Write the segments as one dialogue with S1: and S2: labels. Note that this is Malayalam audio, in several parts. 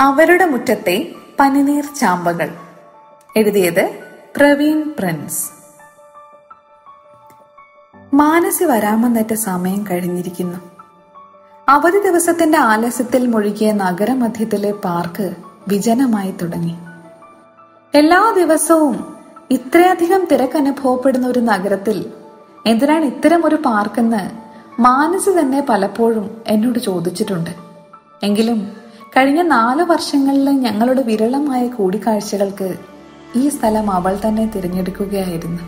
S1: അവരുടെ മുറ്റത്തെ പനിനീർ ചാമ്പകൾ. എഴുതിയത് പ്രവീൺ പ്രിൻസ്. മാനസി വരാമെന്നേറ്റ സമയം കഴിഞ്ഞിരിക്കുന്നു. അവധി ദിവസത്തിന്റെ ആലസ്യത്തിൽ മുഴുകിയ നഗരമധ്യത്തിലെ പാർക്ക് വിജനമായി തുടങ്ങി. എല്ലാ ദിവസവും ഇത്രയധികം തിരക്കനുഭവപ്പെടുന്ന ഒരു നഗരത്തിൽ എന്തിനാണ് ഇത്തരം ഒരു പാർക്കെന്ന് മാനസി തന്നെ പലപ്പോഴും എന്നോട് ചോദിച്ചിട്ടുണ്ട്. എങ്കിലും കഴിഞ്ഞ നാല് വർഷങ്ങളിലെ ഞങ്ങളുടെ വിരളമായ കൂടിക്കാഴ്ചകൾക്ക് ഈ സ്ഥലം അവൾ തന്നെ തിരഞ്ഞെടുക്കുകയായിരുന്നു.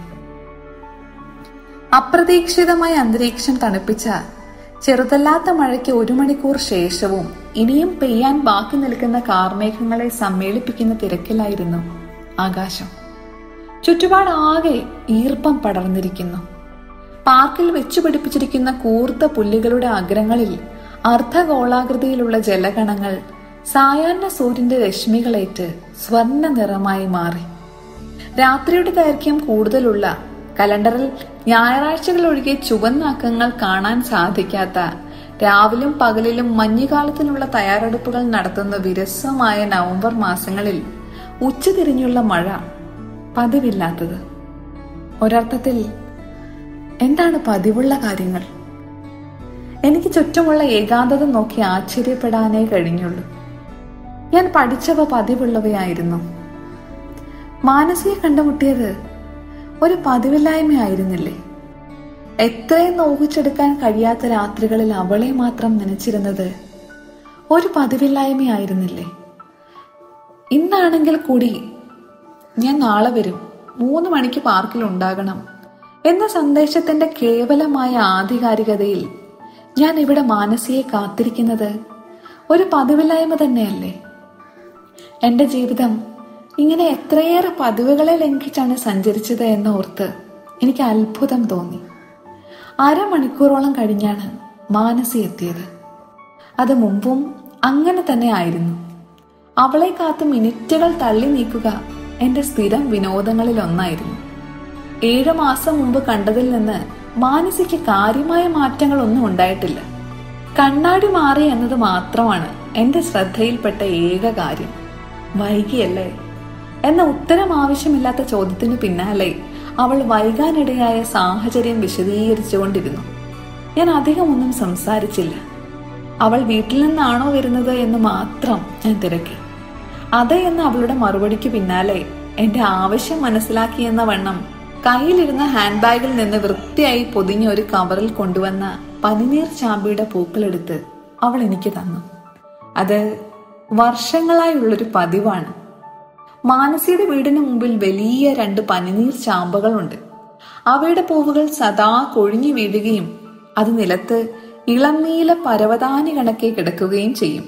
S1: അപ്രതീക്ഷിതമായ അന്തരീക്ഷം തണുപ്പിച്ച ചെറുതല്ലാത്ത മഴയ്ക്ക് ഒരു മണിക്കൂർ ശേഷവും ഇനിയും പെയ്യാൻ ബാക്കി നിൽക്കുന്ന കാർമേഘങ്ങളെ സമ്മേളിപ്പിക്കുന്ന തിരക്കിലായിരുന്നു ആകാശം. ചുറ്റുപാടാകെ ഈർപ്പം പടർന്നിരിക്കുന്നു. പാർക്കിൽ വെച്ചുപിടിപ്പിച്ചിരിക്കുന്ന കൂർത്ത പുല്ലുകളുടെ അഗ്രങ്ങളിൽ അർദ്ധഗോളാകൃതിയിലുള്ള ജലകണങ്ങൾ സായാഹ്ന സൂര്യന്റെ രശ്മികളേറ്റ് സ്വർണ നിറമായി മാറി. രാത്രിയുടെ ദൈർഘ്യം കൂടുതലുള്ള കലണ്ടറിൽ ഞായറാഴ്ചകൾ ഒഴികെ ചുവന്ന അക്കങ്ങൾ കാണാൻ സാധിക്കാത്ത രാവിലും പകലിലും മഞ്ഞുകാലത്തിനുള്ള തയ്യാറെടുപ്പുകൾ നടത്തുന്ന വിരസമായ നവംബർ മാസങ്ങളിൽ ഉച്ചതിരിഞ്ഞുള്ള മഴ പതിവില്ലാത്തത്. ഒരർത്ഥത്തിൽ എന്താണ് പതിവുള്ള കാര്യങ്ങൾ? എനിക്ക് ചുറ്റുമുള്ള ഏകാന്തത നോക്കി ആശ്ചര്യപ്പെടാനേ കഴിഞ്ഞുള്ളൂ. ഞാൻ പഠിച്ചവ പതിവുള്ളവയായിരുന്നു. മാനസിയെ കണ്ടുമുട്ടിയത് ഒരു പതിവില്ലായ്മയായിരുന്നില്ലേ? എത്രയും നോക്കിച്ചെടുക്കാൻ കഴിയാത്ത രാത്രികളിൽ അവളെ മാത്രം നനച്ചിരുന്നത് ഒരു പതിവില്ലായ്മയായിരുന്നില്ലേ? ഇന്നാണെങ്കിൽ കൂടി ഞാൻ നാളെ വരും. മൂന്ന് മണിക്ക് പാർക്കിൽ ഉണ്ടാകണം എന്ന സന്ദേശത്തിന്റെ കേവലമായ ആധികാരികതയിൽ ഞാൻ ഇവിടെ മാനസിയെ കാത്തിരിക്കുന്നത് ഒരു പതിവില്ലായ്മ തന്നെയല്ലേ? എന്റെ ജീവിതം ഇങ്ങനെ എത്രയേറെ പതിവുകളെ ലംഘിച്ചാണ് സഞ്ചരിച്ചത് എന്ന് ഓർത്ത് എനിക്ക് അത്ഭുതം തോന്നി. അരമണിക്കൂറോളം കഴിഞ്ഞാണ് മാനസി എത്തിയത്. അത് മുമ്പും അങ്ങനെ തന്നെ ആയിരുന്നു. അവളെ കാത്ത് മിനിറ്റുകൾ തള്ളി നീക്കുക എന്റെ സ്ഥിരം വിനോദങ്ങളിൽ ഒന്നായിരുന്നു. ഏഴു മാസം മുമ്പ് കണ്ടതിൽ നിന്ന് മാനസിക്ക് കാര്യമായ മാറ്റങ്ങളൊന്നും ഉണ്ടായിട്ടില്ല. കണ്ണാടി മാറി എന്നത് മാത്രമാണ് എന്റെ ശ്രദ്ധയിൽപ്പെട്ട ഏക കാര്യം. വൈകിയല്ലേ? എന്ന ഉത്തരം ആവശ്യമില്ലാത്ത ചോദ്യത്തിന് പിന്നാലെ അവൾ വൈകാനിടയായ സാഹചര്യം വിശദീകരിച്ചുകൊണ്ടിരുന്നു. ഞാൻ അധികം ഒന്നും സംസാരിച്ചില്ല. അവൾ വീട്ടിൽ നിന്നാണോ വരുന്നത് എന്ന് മാത്രം ഞാൻ തിരക്കി. അതെ എന്ന അവളുടെ മറുപടിക്ക് പിന്നാലെ എന്റെ ആവശ്യം മനസ്സിലാക്കിയെന്ന വണ്ണം കയ്യിലിരുന്ന ഹാൻഡ് ബാഗിൽ നിന്ന് വൃത്തിയായി പൊതിഞ്ഞ ഒരു കവറിൽ കൊണ്ടുവന്ന പനിനീർ ചാമ്പിയുടെ പൂക്കളെടുത്ത് അവൾ എനിക്ക് തന്നു. അത് വർഷങ്ങളായുള്ളൊരു പതിവാണ്. മാനസിയുടെ വീടിന് മുമ്പിൽ വലിയ രണ്ട് പനിനീർ ചാമ്പകളുണ്ട്. അവയുടെ പൂവുകൾ സദാ കൊഴിഞ്ഞു വീഴുകയും അത് നിലത്ത് ഇളനീല പരവതാനി കണക്കെ കിടക്കുകയും ചെയ്യും.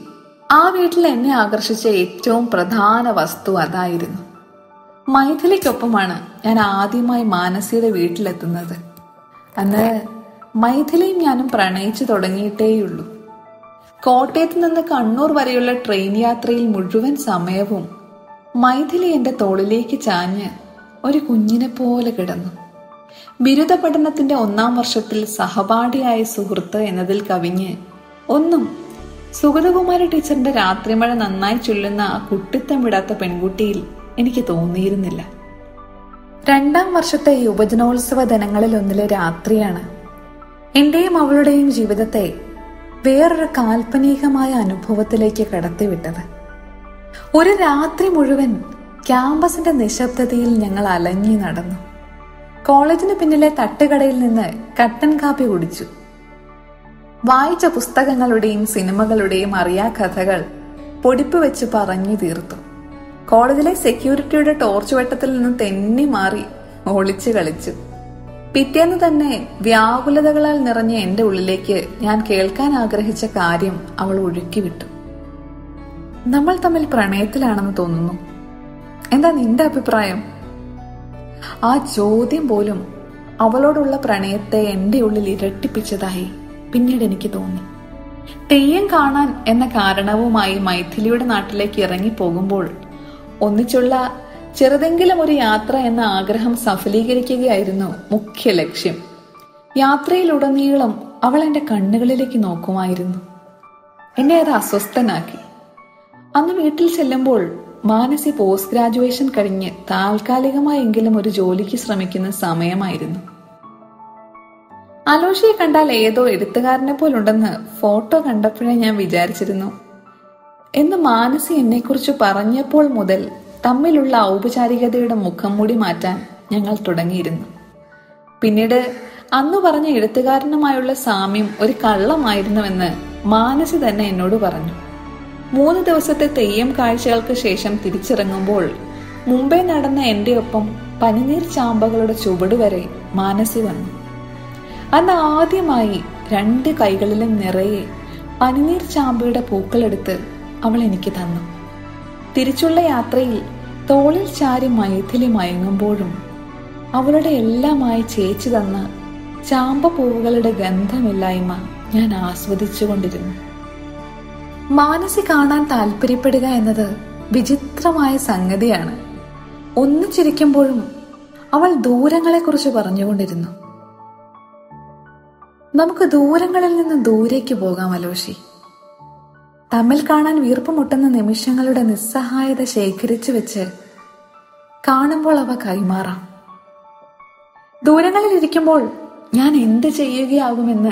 S1: ആ വീട്ടിൽ എന്നെ ആകർഷിച്ച ഏറ്റവും പ്രധാന വസ്തു അതായിരുന്നു. മൈഥിലിക്കൊപ്പമാണ് ഞാൻ ആദ്യമായി മാനസിയുടെ വീട്ടിലെത്തുന്നത്. അന്ന് മൈഥിലിയും ഞാനും പ്രണയിച്ചു തുടങ്ങിയിട്ടേയുള്ളൂ. കോട്ടയത്ത് നിന്ന് കണ്ണൂർ വരെയുള്ള ട്രെയിൻ യാത്രയിൽ മുഴുവൻ സമയവും മൈഥിലി എന്റെ തോളിലേക്ക് ചാഞ്ഞ് ഒരു കുഞ്ഞിനെ പോലെ കിടന്നു. ബിരുദ പഠനത്തിന്റെ ഒന്നാം വർഷത്തിൽ സഹപാഠിയായ സുഹൃത്ത് എന്നതിൽ കവിഞ്ഞ് ഒന്നും സുഗതകുമാരി ടീച്ചറിന്റെ രാത്രിമഴ നന്നായി ചൊല്ലുന്ന ആ കുട്ടിത്തം വിടാത്ത പെൺകുട്ടിയിൽ എനിക്ക് തോന്നിയിരുന്നില്ല. രണ്ടാം വർഷത്തെ യുവജനോത്സവ ദിനങ്ങളിൽ ഒന്നിലെ രാത്രിയാണ്. എന്റെയും അവളുടെയും ജീവിതത്തെ വേറൊരു കാൽപ്പനികമായ അനുഭവത്തിലേക്ക് കടത്തിവിട്ടത് ഒരു രാത്രി മുഴുവൻ ക്യാമ്പസിന്റെ നിശബ്ദതയിൽ ഞങ്ങൾ അലഞ്ഞു നടന്നു. കോളേജിന് പിന്നിലെ തട്ടുകടയിൽ നിന്ന് കട്ടൻ കാപ്പി കുടിച്ചു. വായിച്ച പുസ്തകങ്ങളുടെയും സിനിമകളുടെയും അറിയാ കഥകൾ പൊടിപ്പ് വെച്ച് പറഞ്ഞു തീർത്തു. കോളേജിലെ സെക്യൂരിറ്റിയുടെ ടോർച്ച് വെട്ടത്തിൽ നിന്ന് തെന്നി മാറി ഒളിച്ചു കളിച്ചു. പിറ്റേന്ന് തന്നെ വ്യാകുലതകളാൽ നിറഞ്ഞ എന്റെ ഉള്ളിലേക്ക് ഞാൻ കേൾക്കാൻ ആഗ്രഹിച്ച കാര്യം അവൾ ഒഴുക്കി വിട്ടു നമ്മൾ തമ്മിൽ പ്രണയത്തിലാണെന്ന് തോന്നുന്നു. എന്താ നിന്റെ അഭിപ്രായം? ആ ചോദ്യം പോലും അവളോടുള്ള പ്രണയത്തെ എന്റെ ഉള്ളിൽ ഇരട്ടിപ്പിച്ചതായി പിന്നീട് എനിക്ക് തോന്നി. തെയ്യം കാണാൻ എന്ന കാരണവുമായി മൈഥിലിയുടെ നാട്ടിലേക്ക് ഇറങ്ങി പോകുമ്പോൾ ഒന്നിച്ചുള്ള ചെറുതെങ്കിലും ഒരു യാത്ര എന്ന ആഗ്രഹം സഫലീകരിക്കുകയായിരുന്നു മുഖ്യ ലക്ഷ്യം. യാത്രയിലുടനീളം അവൾ എന്റെ കണ്ണുകളിലേക്ക് നോക്കുമായിരുന്നു. എന്നെ അത് അസ്വസ്ഥനാക്കി. അന്ന് വീട്ടിൽ ചെല്ലുമ്പോൾ മാനസി പോസ്റ്റ് ഗ്രാജുവേഷൻ കഴിഞ്ഞ് താൽക്കാലികമായെങ്കിലും ഒരു ജോലിക്ക് ശ്രമിക്കുന്ന സമയമായിരുന്നു. അലോഷിയെ കണ്ടാൽ ഏതോ എഴുത്തുകാരനെ പോലുണ്ടെന്ന് ഫോട്ടോ കണ്ടപ്പോഴേ ഞാൻ വിചാരിച്ചിരുന്നു. എന്ന് മാനസി എന്നെക്കുറിച്ച് പറഞ്ഞപ്പോൾ മുതൽ തമ്മിലുള്ള ഔപചാരികതയുടെ മുഖം മൂടി മാറ്റാൻ ഞങ്ങൾ തുടങ്ങിയിരുന്നു. പിന്നീട് അന്ന് പറഞ്ഞ എഴുത്തുകാരനുമായുള്ള സാമ്യം ഒരു കള്ളമായിരുന്നുവെന്ന് മാനസി തന്നെ എന്നോട് പറഞ്ഞു. മൂന്ന് ദിവസത്തെ തെയ്യം കാഴ്ചകൾക്ക് ശേഷം തിരിച്ചിറങ്ങുമ്പോൾ മുംബൈ നടന്ന എന്റെ ഒപ്പം പനിനീർ ചാമ്പകളുടെ ചുവട് വരെ മാനസി വന്നു. അന്ന് ആദ്യമായി രണ്ട് കൈകളിലും നിറയെ പനിനീർ ചാമ്പയുടെ പൂക്കളെടുത്ത് അവൾ എനിക്ക് തന്നു. തിരിച്ചുള്ള യാത്രയിൽ തോളിൽ ചാരി മൈഥിലി മയങ്ങുമ്പോഴും അവളുടെ എല്ലാമായി ചേച്ചി തന്ന ചാമ്പ പൂവുകളുടെ ഗന്ധമില്ലായ്മ ഞാൻ ആസ്വദിച്ചുകൊണ്ടിരുന്നു. മാനസി കാണാൻ താല്പര്യപ്പെടുക എന്നത് വിചിത്രമായ സംഗതിയാണ്. ഒന്നിച്ചിരിക്കുമ്പോഴും അവൾ ദൂരങ്ങളെക്കുറിച്ച് പറഞ്ഞുകൊണ്ടിരുന്നു. നമുക്ക് ദൂരങ്ങളിൽ നിന്ന് ദൂരേക്ക് പോകാം അലോഷി. തമ്മിൽ കാണാൻ വീർപ്പുമുട്ടുന്ന നിമിഷങ്ങളുടെ നിസ്സഹായത ശേഖരിച്ചു വെച്ച് കാണുമ്പോൾ അവ കൈമാറാം. ദൂരങ്ങളിൽ ഇരിക്കുമ്പോൾ ഞാൻ എന്ത് ചെയ്യുകയാകുമെന്ന്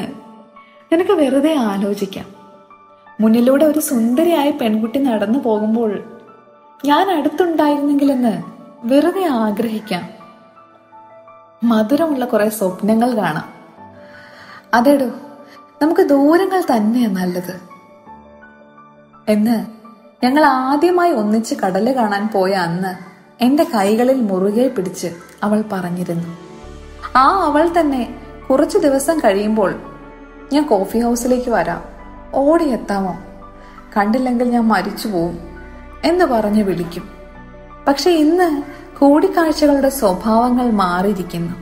S1: നിനക്ക് വെറുതെ ആലോചിക്കാം. മുന്നിലൂടെ ഒരു സുന്ദരിയായ പെൺകുട്ടി നടന്നു പോകുമ്പോൾ ഞാൻ അടുത്തുണ്ടായിരുന്നെങ്കിലെന്ന് വെറുതെ ആഗ്രഹിക്കാം. മധുരമുള്ള കുറെ സ്വപ്നങ്ങൾ കാണാം. അതെടോ നമുക്ക് ദൂരങ്ങൾ തന്നെയാണ് നല്ലത്. എന്ന് ഞങ്ങൾ ആദ്യമായി ഒന്നിച്ച് കടൽ കാണാൻ പോയ അന്ന് എന്റെ കൈകളിൽ മുറുകെ പിടിച്ച് അവൾ പറഞ്ഞിരുന്നു. ആ അവൾ തന്നെ കുറച്ചു ദിവസം കഴിയുമ്പോൾ ഞാൻ കോഫി ഹൗസിലേക്ക് വരാം. ഓടിയെത്താമോ കണ്ടില്ലെങ്കിൽ ഞാൻ മരിച്ചു പോവും എന്ന് പറഞ്ഞ് വിളിക്കും. പക്ഷെ ഇന്ന് കൂടിക്കാഴ്ചകളുടെ സ്വഭാവങ്ങൾ മാറിയിരിക്കുന്നു.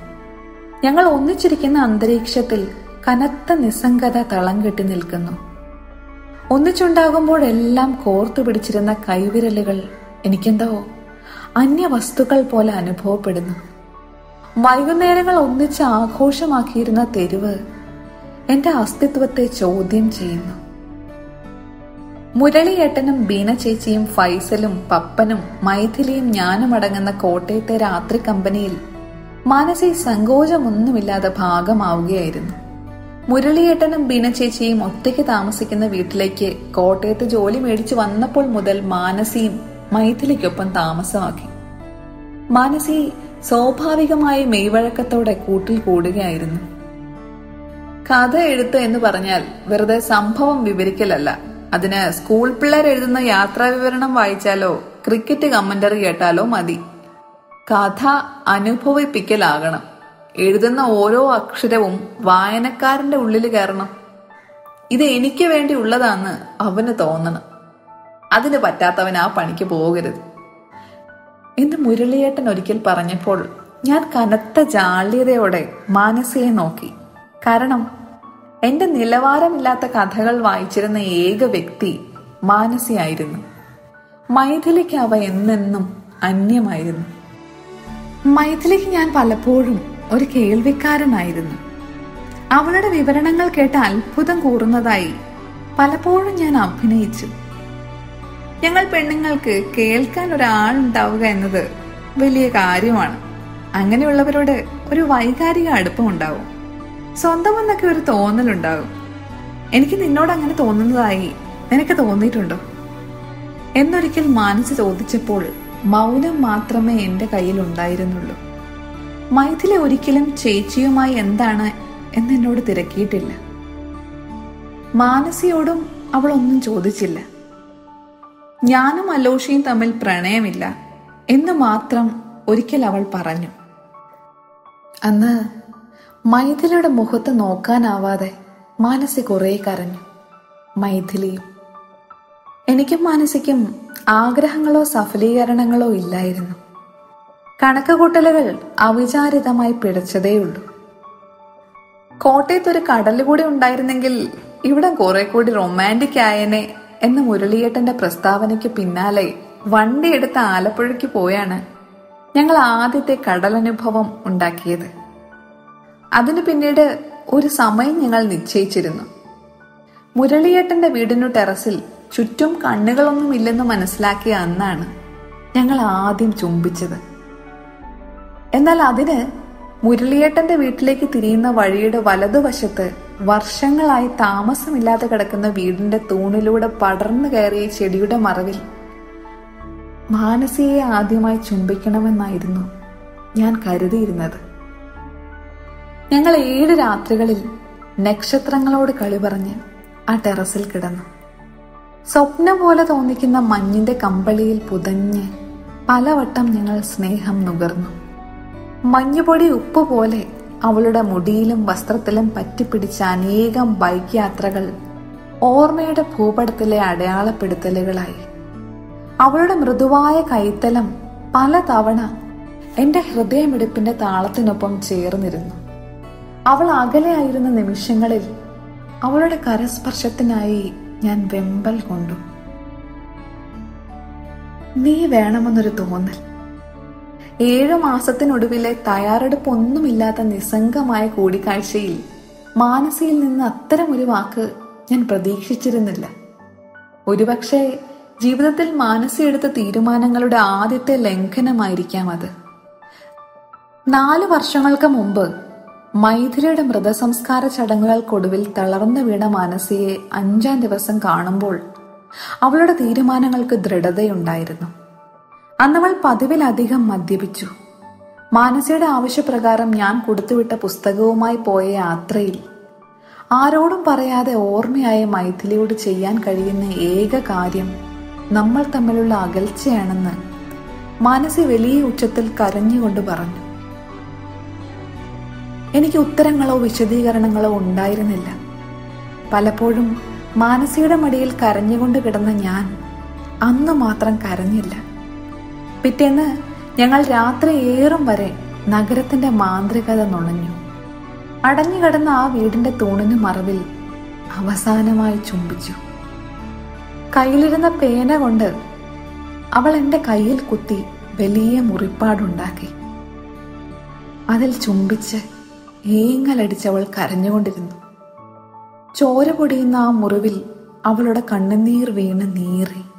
S1: ഞങ്ങൾ ഒന്നിച്ചിരിക്കുന്ന അന്തരീക്ഷത്തിൽ കനത്ത നിസ്സംഗത തളം കെട്ടി നിൽക്കുന്നു. ഒന്നിച്ചുണ്ടാകുമ്പോഴെല്ലാം കോർത്തു പിടിച്ചിരുന്ന കൈവിരലുകൾ എനിക്കെന്തോ അന്യ വസ്തുക്കൾ പോലെ അനുഭവപ്പെടുന്നു. വൈകുന്നേരങ്ങൾ ഒന്നിച്ച് ആഘോഷമാക്കിയിരുന്ന തെരുവ് എന്റെ അസ്തിത്വത്തെ ചോദ്യം ചെയ്യുന്നു. മുരളിയേട്ടനും ബീന ചേച്ചിയും ഫൈസലും പപ്പനും മൈഥിലിയും ഞാനും അടങ്ങുന്ന കോട്ടയത്തെ രാത്രി കമ്പനിയിൽ മാനസിക സങ്കോചമൊന്നുമില്ലാതെ ഭാഗമാവുകയായിരുന്നു. മുരളിയേട്ടനും ബീന ചേച്ചിയും ഒറ്റയ്ക്ക് താമസിക്കുന്ന വീട്ടിലേക്ക് കോട്ടയത്ത് ജോലി മേടിച്ചു വന്നപ്പോൾ മുതൽ മാനസിയും മൈഥിലിക്കൊപ്പം താമസമാക്കി. മാനസി സ്വാഭാവികമായി മെയ്വഴക്കത്തോടെ കൂട്ടിൽ കൂടുകയായിരുന്നു. കഥ എഴുത്ത് എന്ന് പറഞ്ഞാൽ വെറുതെ സംഭവം വിവരിക്കലല്ല. അതിന് സ്കൂൾ പിള്ളേർ എഴുതുന്ന യാത്രാ വിവരണം വായിച്ചാലോ ക്രിക്കറ്റ് കമന്ററി കേട്ടാലോ മതി. കഥ അനുഭവിപ്പിക്കലാകണം. എഴുതുന്ന ഓരോ അക്ഷരവും വായനക്കാരന്റെ ഉള്ളിൽ കയറണം. ഇത് എനിക്ക് വേണ്ടി ഉള്ളതാന്ന് അവന് തോന്നണം. അതിന് പറ്റാത്തവൻ ആ പണിക്ക് പോകരുത്. എന്ന് മുരളിയേട്ടൻ ഒരിക്കൽ പറഞ്ഞപ്പോൾ ഞാൻ കനത്ത ജാള്യതയോടെ മാനസിയെ നോക്കി. കാരണം എന്റെ നിലവാരമില്ലാത്ത കഥകൾ വായിച്ചിരുന്ന ഏക വ്യക്തി മാനസിയായിരുന്നു. മൈഥിലിക്ക് അവ എന്നെന്നും അന്യമായിരുന്നു. മൈഥിലിക്ക് ഞാൻ പലപ്പോഴും ഒരു കേൾവിക്കാരനായിരുന്നു. അവളുടെ വിവരണങ്ങൾ കേട്ട് അത്ഭുതം കൂറുന്നതായി പലപ്പോഴും ഞാൻ അഭിനയിച്ചു. ഞങ്ങൾ പെണ്ണുങ്ങൾക്ക് കേൾക്കാൻ ഒരാളുണ്ടാവുക എന്നത് വലിയ കാര്യമാണ്. അങ്ങനെയുള്ളവരോട് ഒരു വൈകാരിക അടുപ്പം ഉണ്ടാവും. സ്വന്തമെന്നൊക്കെ ഒരു തോന്നലുണ്ടാവും എനിക്ക് നിന്നോട് അങ്ങനെ തോന്നുന്നതായി നിനക്ക് തോന്നിയിട്ടുണ്ടോ? എന്നൊരിക്കൽ മാനസ് ചോദിച്ചപ്പോൾ മൗനം മാത്രമേ എന്റെ കയ്യിൽ ഉണ്ടായിരുന്നുള്ളൂ. മൈഥിലി ഒരിക്കലും ചേച്ചിയുമായി എന്താണ് എന്നെന്നോട് തിരക്കിയിട്ടില്ല. മാനസിയോടും അവൾ ഒന്നും ചോദിച്ചില്ല. ഞാനും അലോഷിയും തമ്മിൽ പ്രണയമില്ല എന്ന് മാത്രം ഒരിക്കൽ അവൾ പറഞ്ഞു. അന്ന് മൈഥിലിയുടെ മുഖത്ത് നോക്കാനാവാതെ മാനസി കുറെ കരഞ്ഞു. മൈഥിലിയും എനിക്കും മാനസിക്കും ആഗ്രഹങ്ങളോ സഫലീകരണങ്ങളോ ഇല്ലായിരുന്നു. കണക്കുകൂട്ടലുകൾ അവിചാരിതമായി പിടച്ചതേയുള്ളൂ. കോട്ടയത്ത് ഒരു കടൽ കൂടി ഉണ്ടായിരുന്നെങ്കിൽ ഇവിടെ കുറെ കൂടി റൊമാന്റിക് ആയനെ എന്ന മുരളിയേട്ടന്റെ പ്രസ്താവനയ്ക്ക് പിന്നാലെ വണ്ടി എടുത്ത് ആലപ്പുഴയ്ക്ക് പോയാണ് ഞങ്ങൾ ആദ്യത്തെ കടലനുഭവം ഉണ്ടാക്കിയത്. അതിനു പിന്നീട് ഒരു സമയം ഞങ്ങൾ നിശ്ചയിച്ചിരുന്നു. മുരളിയേട്ടന്റെ വീടിനു ടെറസിൽ ചുറ്റും കണ്ണുകളൊന്നും ഇല്ലെന്ന് മനസ്സിലാക്കിയ അന്നാണ് ഞങ്ങൾ ആദ്യം ചുംബിച്ചത്. എന്നാൽ അതിന് മുരളിയേട്ടന്റെ വീട്ടിലേക്ക് തിരിയുന്ന വഴിയുടെ വലതുവശത്ത് വർഷങ്ങളായി താമസമില്ലാതെ കിടക്കുന്ന വീടിന്റെ തൂണിലൂടെ പടർന്നു കയറിയ ചെടിയുടെ മറവിൽ മാനസിയെ ആദ്യമായി ചുംബിക്കണമെന്നായിരുന്നു ഞാൻ കരുതിയിരുന്നത്. ഞങ്ങൾ ഏഴ് രാത്രികളിൽ നക്ഷത്രങ്ങളോട് കളി പറഞ്ഞ് ആ ടെറസിൽ കിടന്നു. സ്വപ്നം പോലെ തോന്നിക്കുന്ന മഞ്ഞിന്റെ കമ്പളിയിൽ പുതഞ്ഞ് പലവട്ടം ഞങ്ങൾ സ്നേഹം നുകർന്നു. മഞ്ഞുപൊടി ഉപ്പ് പോലെ അവളുടെ മുടിയിലും വസ്ത്രത്തിലും പറ്റിപ്പിടിച്ച അനേകം ബൈക്ക് യാത്രകൾ ഓർമ്മയുടെ ഭൂപടത്തിലെ അടയാളപ്പെടുത്തലുകളായി. അവളുടെ മൃദുവായ കൈത്തലം പലതവണ എന്റെ ഹൃദയമിടിപ്പിന്റെ താളത്തിനൊപ്പം ചേർന്നിരുന്നു. അവൾ അകലെയായിരുന്ന നിമിഷങ്ങളിൽ അവളുടെ കരസ്പർശത്തിനായി ഞാൻ വെമ്പൽ കൊണ്ടു. നീ വേണമെന്നൊരു തോന്നൽ. ഏഴു മാസത്തിനൊടുവിലെ തയ്യാറെടുപ്പൊന്നുമില്ലാത്ത നിസ്സംഗമായ കൂടിക്കാഴ്ചയിൽ മാനസിയിൽ നിന്ന് അത്തരം ഒരു വാക്ക് ഞാൻ പ്രതീക്ഷിച്ചിരുന്നില്ല. ഒരുപക്ഷെ ജീവിതത്തിൽ മാനസി എടുത്ത തീരുമാനങ്ങളുടെ ആദ്യത്തെ ലംഘനമായിരിക്കാം അത്. നാല് വർഷങ്ങൾക്ക് മുമ്പ് മൈഥിലിയുടെ മൃതസംസ്കാര ചടങ്ങുകൾക്കൊടുവിൽ തളർന്നു വീണ മാനസിയെ അഞ്ചാം ദിവസം കാണുമ്പോൾ അവളുടെ തീരുമാനങ്ങൾക്ക് ദൃഢതയുണ്ടായിരുന്നു. അന്നവൾ പതിവിലധികം മദ്യപിച്ചു. മാനസയുടെ ആവശ്യപ്രകാരം ഞാൻ കൊടുത്തുവിട്ട പുസ്തകവുമായി പോയ യാത്രയിൽ ആരോടും പറയാതെ ഓർമ്മയായ മൈഥിലിയോട് ചെയ്യാൻ കഴിയുന്ന ഏക കാര്യം നമ്മൾ തമ്മിലുള്ള അകൽച്ചയാണെന്ന് മാനസി വലിയ ഉച്ചത്തിൽ കരഞ്ഞുകൊണ്ട് പറഞ്ഞു. എനിക്ക് ഉത്തരങ്ങളോ വിശദീകരണങ്ങളോ ഉണ്ടായിരുന്നില്ല. പലപ്പോഴും മാനസിയുടെ മടിയിൽ കരഞ്ഞുകൊണ്ട് കിടന്ന ഞാൻ അന്ന് മാത്രം കരഞ്ഞില്ല. പിറ്റേന്ന് ഞങ്ങൾ രാത്രി ഏറും വരെ നഗരത്തിന്റെ മാന്ത്രികത നുണഞ്ഞു. അടഞ്ഞുകിടന്ന ആ വീടിന്റെ തൂണിന് മറവിൽ അവസാനമായി ചുംബിച്ചു. കയ്യിലിരുന്ന പേന കൊണ്ട് അവൾ എന്റെ കയ്യിൽ കുത്തി വലിയ മുറിപ്പാടുണ്ടാക്കി. അതിൽ ചുംബിച്ച് ഏങ്ങലടിച്ചവൾ കരഞ്ഞുകൊണ്ടിരുന്നു. ചോര പൊടിയുന്ന ആ മുറിവിൽ അവളുടെ കണ്ണുനീർ വീണ് നീറി.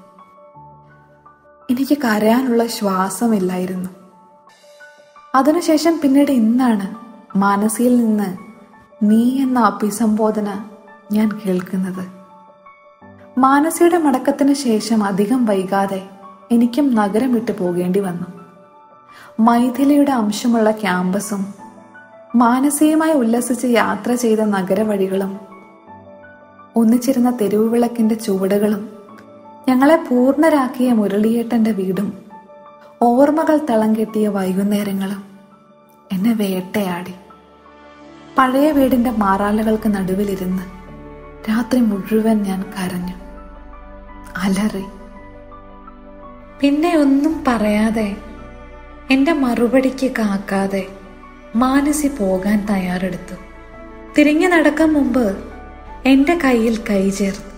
S1: എനിക്ക് കരയാനുള്ള ശ്വാസമില്ലായിരുന്നു. അതിനുശേഷം പിന്നീട് ഇന്നാണ് മാനസിയിൽ നിന്ന് നീ എന്ന അഭിസംബോധന ഞാൻ കേൾക്കുന്നത്. മാനസിയുടെ മടക്കത്തിന് ശേഷം അധികം വൈകാതെ എനിക്കും നഗരം വിട്ടു പോകേണ്ടി വന്നു. മൈഥിലിയുടെ അംശമുള്ള ക്യാമ്പസും മാനസികമായി ഉല്ലസിച്ച് യാത്ര ചെയ്ത നഗരവഴികളും ഒന്നിച്ചിരുന്ന തെരുവുവിളക്കിന്റെ ചുവടുകളും ഞങ്ങളെ പൂർണരാക്കിയ മുരളിയേട്ടന്റെ വീടും ഓർമ്മകൾ തളം കെട്ടിയ വൈകുന്നേരങ്ങളും എന്നെ വേട്ടയാടി. പഴയ വീടിന്റെ മാറാലകൾക്ക് നടുവിലിരുന്ന് രാത്രി മുഴുവൻ ഞാൻ കരഞ്ഞു. അലറി. പിന്നെ ഒന്നും പറയാതെ എന്റെ മറുപടിക്ക് കാക്കാതെ മാനസി പോകാൻ തയ്യാറെടുത്തു. തിരിഞ്ഞു നടക്കാൻ മുമ്പ് എന്റെ കയ്യിൽ കൈ ചേർത്ത്.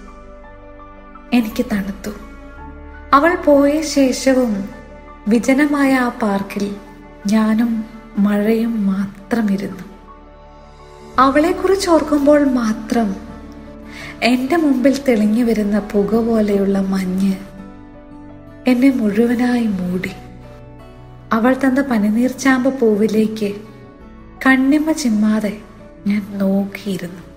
S1: എനിക്ക് തണുത്തു. അവൾ പോയ ശേഷവും വിജനമായ ആ പാർക്കിൽ ഞാനും മഴയും മാത്രം ഇരുന്നു അവളെക്കുറിച്ച് ഓർക്കുമ്പോൾ മാത്രം എന്റെ മുമ്പിൽ തെളിഞ്ഞു വരുന്ന പുക പോലെയുള്ള മഞ്ഞ് എന്നെ മുഴുവനായി മൂടി. അവൾ തന്ന പനിനീർച്ചാമ്പ പൂവിലേക്ക് കണ്ണിമ ചിമ്മാതെ ഞാൻ നോക്കിയിരുന്നു.